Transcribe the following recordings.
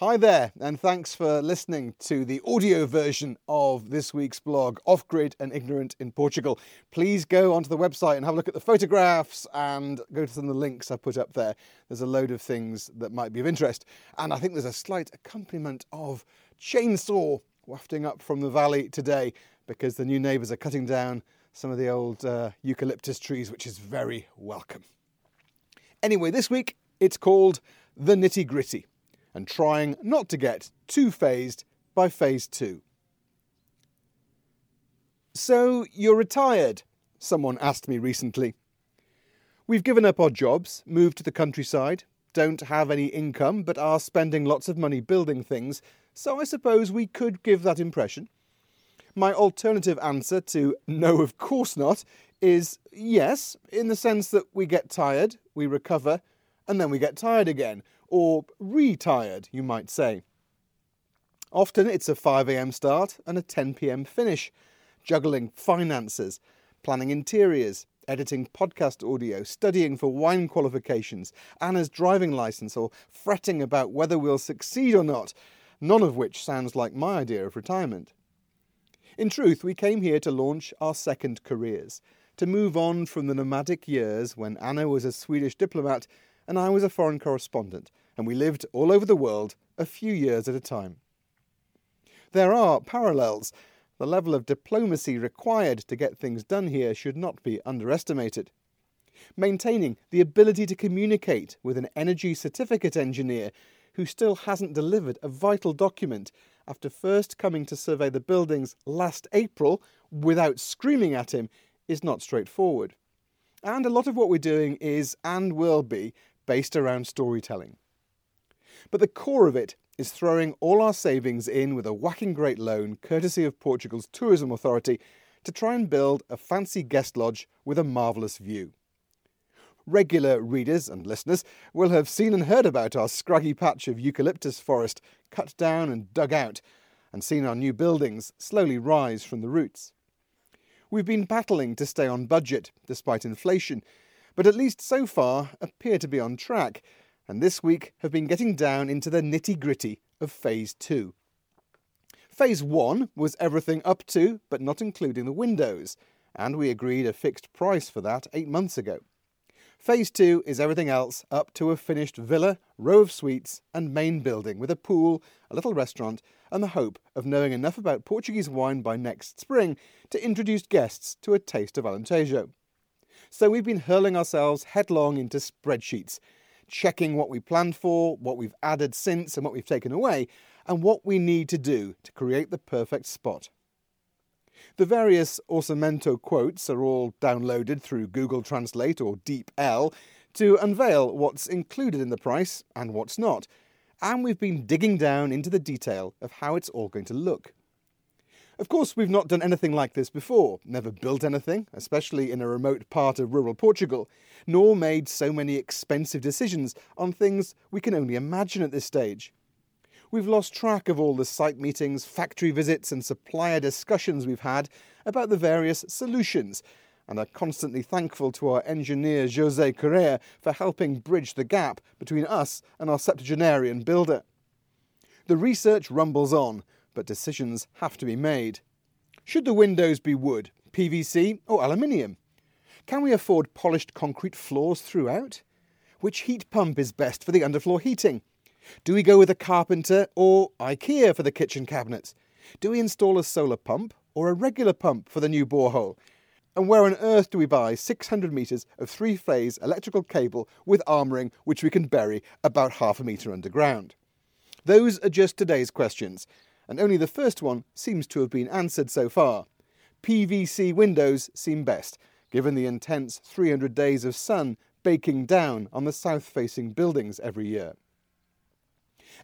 Hi there, and thanks for listening to the audio version of this week's blog, Off Grid and Ignorant in Portugal. Please go onto the website and have a look at the photographs and go to some of the links I put up there. There's a load of things that might be of interest. And I think there's a slight accompaniment of chainsaw wafting up from the valley today because the new neighbours are cutting down some of the old uh, eucalyptus trees, which is very welcome. Anyway, this week it's called The Nitty Gritty and trying not to get too phased by phase two. So, you're retired? Someone asked me recently. We've given up our jobs, moved to the countryside, don't have any income, but are spending lots of money building things, so I suppose we could give that impression. My alternative answer to no, of course not, is yes, in the sense that we get tired, we recover, and then we get tired again, or retired, you might say. Often it's a 5am start and a 10pm finish, juggling finances, planning interiors, editing podcast audio, studying for wine qualifications, Ana's driving licence, or fretting about whether we'll succeed or not, none of which sounds like my idea of retirement. In truth, we came here to launch our second careers, to move on from the nomadic years when Ana was a Swedish diplomat and I was a foreign correspondent, and we lived all over the world a few years at a time. There are parallels. The level of diplomacy required to get things done here should not be underestimated. Maintaining the ability to communicate with an energy certificate engineer who still hasn't delivered a vital document after first coming to survey the buildings last April without screaming at him is not straightforward. And a lot of what we're doing is and will be based around storytelling. But the core of it is throwing all our savings in with a whacking great loan, courtesy of Portugal's Tourism Authority, to try and build a fancy guest lodge with a marvellous view. Regular readers and listeners will have seen and heard about our scraggy patch of eucalyptus forest cut down and dug out, and seen our new buildings slowly rise from the roots. We've been battling to stay on budget despite inflation, but at least so far appear to be on track, and this week have been getting down into the nitty gritty of Phase 2. Phase 1 was everything up to, but not including the windows, and we agreed a fixed price for that eight months ago. Phase 2 is everything else up to a finished villa, row of suites, and main building with a pool, a little restaurant, and the hope of knowing enough about Portuguese wine by next spring to introduce guests to a taste of Alentejo. So we've been hurling ourselves headlong into spreadsheets, checking what we planned for, what we've added since, and what we've taken away, and what we need to do to create the perfect spot. The various Orçamento quotes are all downloaded through Google Translate or DeepL to unveil what's included in the price and what's not, and we've been digging down into the detail of how it's all going to look. Of course, we've not done anything like this before, never built anything, especially in a remote part of rural Portugal, nor made so many expensive decisions on things we can only imagine at this stage. We've lost track of all the site meetings, factory visits, and supplier discussions we've had about the various solutions, and are constantly thankful to our engineer Jose Correa for helping bridge the gap between us and our septuagenarian builder. The research rumbles on, but decisions have to be made. Should the windows be wood, PVC, or aluminium? Can we afford polished concrete floors throughout? Which heat pump is best for the underfloor heating? Do we go with a carpenter or IKEA for the kitchen cabinets? Do we install a solar pump or a regular pump for the new borehole? And where on earth do we buy 600 metres of three phase electrical cable with armouring which we can bury about half a metre underground? Those are just today's questions, and only the first one seems to have been answered so far. PVC windows seem best, given the intense 300 days of sun baking down on the south facing buildings every year.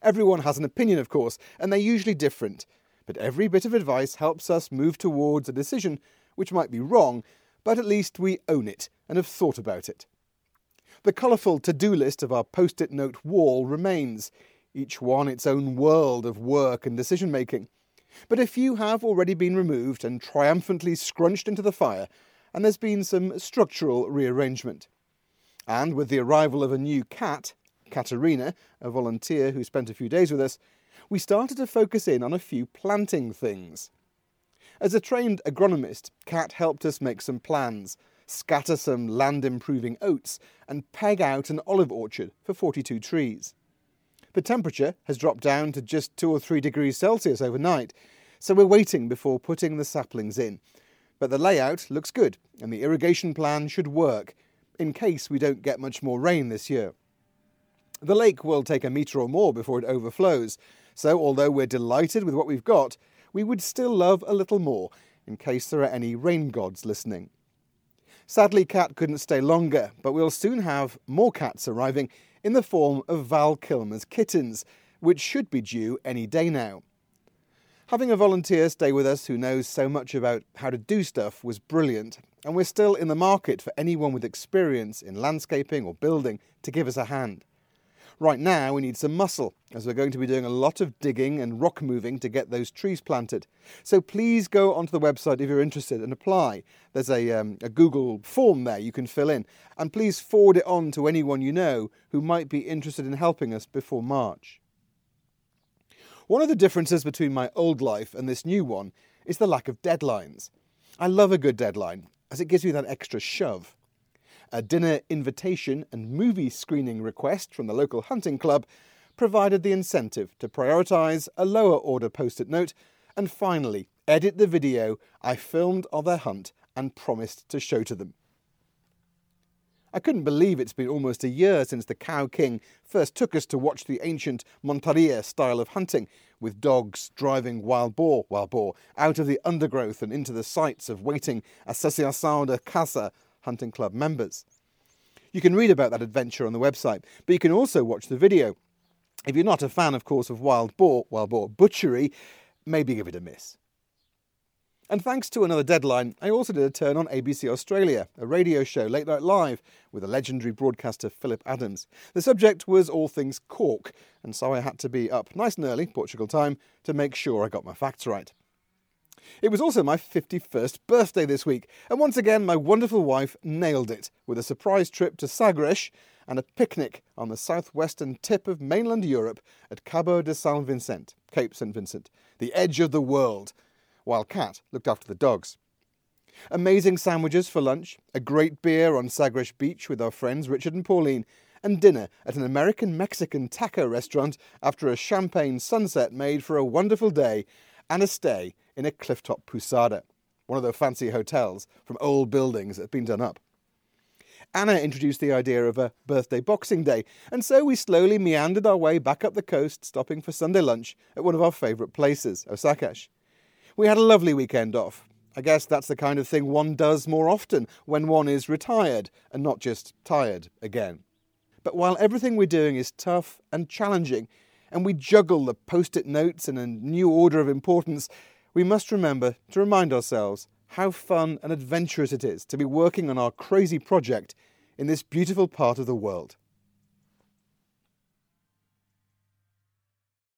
Everyone has an opinion, of course, and they're usually different, but every bit of advice helps us move towards a decision which might be wrong, but at least we own it and have thought about it. The colourful to do list of our post it note wall remains each one its own world of work and decision making. But a few have already been removed and triumphantly scrunched into the fire, and there's been some structural rearrangement. And with the arrival of a new cat, Katerina, a volunteer who spent a few days with us, we started to focus in on a few planting things. As a trained agronomist, Kat helped us make some plans, scatter some land improving oats, and peg out an olive orchard for 42 trees. The temperature has dropped down to just 2 or 3 degrees Celsius overnight, so we're waiting before putting the saplings in. But the layout looks good, and the irrigation plan should work, in case we don't get much more rain this year. The lake will take a metre or more before it overflows, so although we're delighted with what we've got, we would still love a little more, in case there are any rain gods listening. Sadly, Kat couldn't stay longer, but we'll soon have more cats arriving in the form of Val Kilmer's kittens, which should be due any day now. Having a volunteer stay with us who knows so much about how to do stuff was brilliant, and we're still in the market for anyone with experience in landscaping or building to give us a hand. Right now, we need some muscle, as we're going to be doing a lot of digging and rock moving to get those trees planted. So please go onto the website if you're interested and apply. There's a, um, a Google form there you can fill in, and please forward it on to anyone you know who might be interested in helping us before March. One of the differences between my old life and this new one is the lack of deadlines. I love a good deadline, as it gives me that extra shove a dinner invitation and movie screening request from the local hunting club provided the incentive to prioritise a lower order post it note and finally edit the video I filmed of their hunt and promised to show to them. I couldn't believe it's been almost a year since the Cow King first took us to watch the ancient Montaria style of hunting, with dogs driving wild boar, wild boar, out of the undergrowth and into the sights of waiting Associação de Caça Hunting Club members. You can read about that adventure on the website, but you can also watch the video. If you're not a fan, of course, of wild boar, wild boar butchery, maybe give it a miss. And thanks to another deadline, I also did a turn on ABC Australia, a radio show late night live with the legendary broadcaster Philip Adams. The subject was all things cork, and so I had to be up nice and early, Portugal time, to make sure I got my facts right. It was also my 51st birthday this week, and once again, my wonderful wife nailed it with a surprise trip to Sagres and a picnic on the southwestern tip of mainland Europe at Cabo de San Vicente, Cape St. Vincent, the edge of the world, while Kat looked after the dogs. Amazing sandwiches for lunch, a great beer on Sagres Beach with our friends Richard and Pauline, and dinner at an American Mexican taco restaurant after a champagne sunset made for a wonderful day and a stay in a clifftop pousada, one of the fancy hotels from old buildings that have been done up. Ana introduced the idea of a birthday boxing day, and so we slowly meandered our way back up the coast, stopping for Sunday lunch at one of our favourite places, Osakash. We had a lovely weekend off. I guess that's the kind of thing one does more often when one is retired and not just tired again. But while everything we're doing is tough and challenging, and we juggle the post it notes in a new order of importance, we must remember to remind ourselves how fun and adventurous it is to be working on our crazy project in this beautiful part of the world.